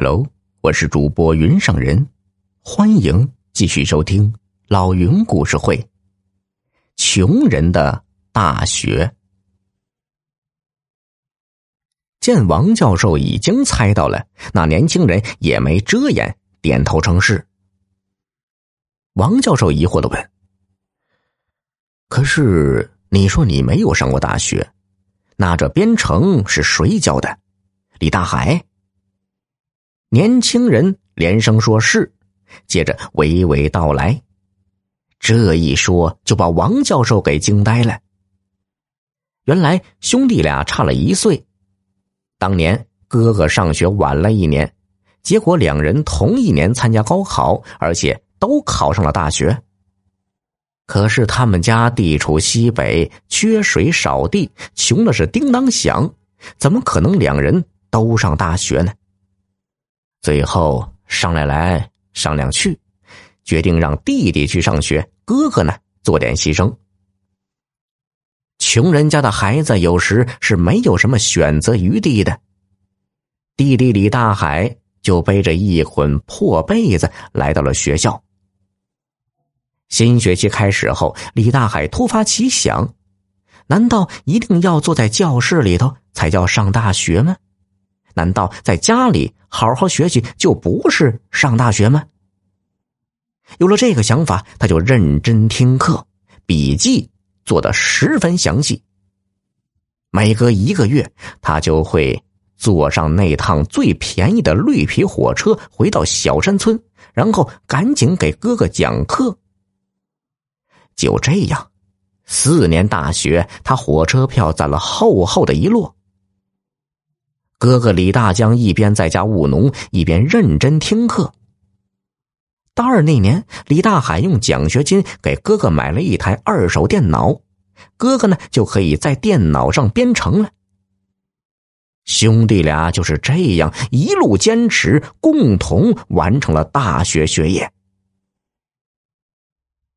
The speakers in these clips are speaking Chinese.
Hello，我是主播云上人，欢迎继续收听老云故事会。穷人的大学，见王教授已经猜到了，那年轻人也没遮掩，点头称是。王教授疑惑的问：“可是你说你没有上过大学，那这编程是谁教的？李大海？”年轻人连声说是，接着娓娓道来。这一说就把王教授给惊呆了。原来兄弟俩差了一岁，当年哥哥上学晚了一年，结果两人同一年参加高考，而且都考上了大学。可是他们家地处西北，缺水少地，穷的是叮当响，怎么可能两人都上大学呢？最后商量来商量去，决定让弟弟去上学，哥哥呢做点牺牲。穷人家的孩子有时是没有什么选择余地的。弟弟李大海就背着一捆破被子来到了学校。新学期开始后，李大海突发奇想：难道一定要坐在教室里头才叫上大学吗？难道在家里好好学习就不是上大学吗？有了这个想法，他就认真听课，笔记做得十分详细。每隔一个月，他就会坐上那趟最便宜的绿皮火车回到小山村，然后赶紧给哥哥讲课。就这样，四年大学，他火车票攒了厚厚的一摞。哥哥李大江一边在家务农，一边认真听课。大二那年，李大海用奖学金给哥哥买了一台二手电脑，哥哥呢就可以在电脑上编程了。兄弟俩就是这样一路坚持，共同完成了大学学业。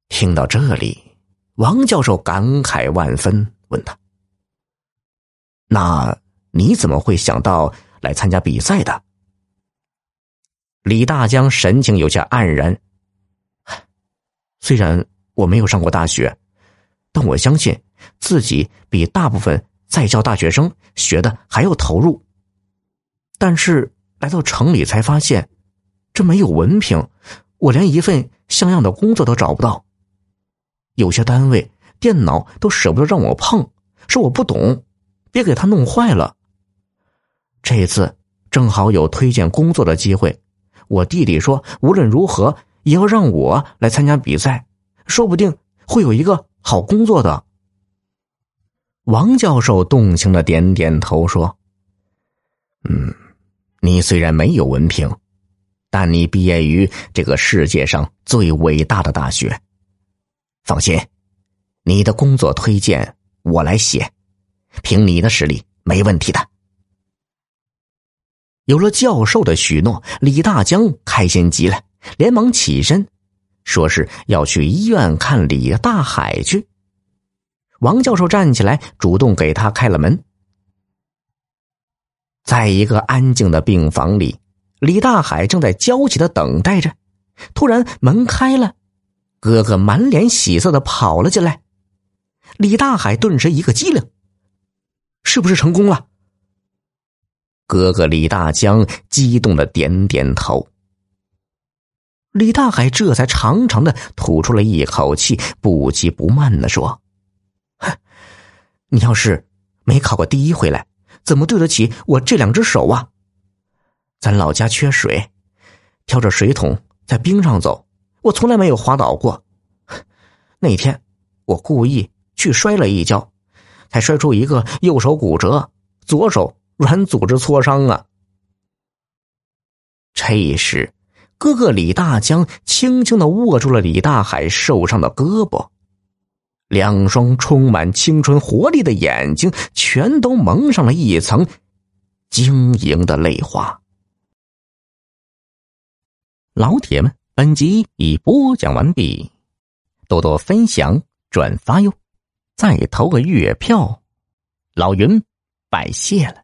听到这里，王教授感慨万分，问他：“那？”你怎么会想到来参加比赛的？李大江神情有些黯然。虽然我没有上过大学，但我相信自己比大部分在校大学生学的还要投入。但是来到城里才发现，这没有文凭，我连一份像样的工作都找不到。有些单位电脑都舍不得让我碰，说我不懂，别给他弄坏了。这次正好有推荐工作的机会，我弟弟说无论如何也要让我来参加比赛，说不定会有一个好工作的。王教授动情的点点头说：“嗯，你虽然没有文凭，但你毕业于这个世界上最伟大的大学。放心，你的工作推荐我来写，凭你的实力没问题的。”有了教授的许诺，李大江开心极了，连忙起身，说是要去医院看李大海去。王教授站起来，主动给他开了门。在一个安静的病房里，李大海正在焦急的等待着。突然，门开了，哥哥满脸喜色的跑了进来。李大海顿时一个机灵，是不是成功了？哥哥李大江激动的点点头，李大海这才长长的吐出了一口气，不急不慢的说：“你要是没考过第一回来，怎么对得起我这两只手啊？咱老家缺水，挑着水桶在冰上走，我从来没有滑倒过。那天我故意去摔了一跤，才摔出一个右手骨折，左手。”软组织挫伤啊！这时，哥哥李大江轻轻的握住了李大海受伤的胳膊，两双充满青春活力的眼睛全都蒙上了一层晶莹的泪花。老铁们，本集已播讲完毕，多多分享转发哟！再投个月票，老云拜谢了。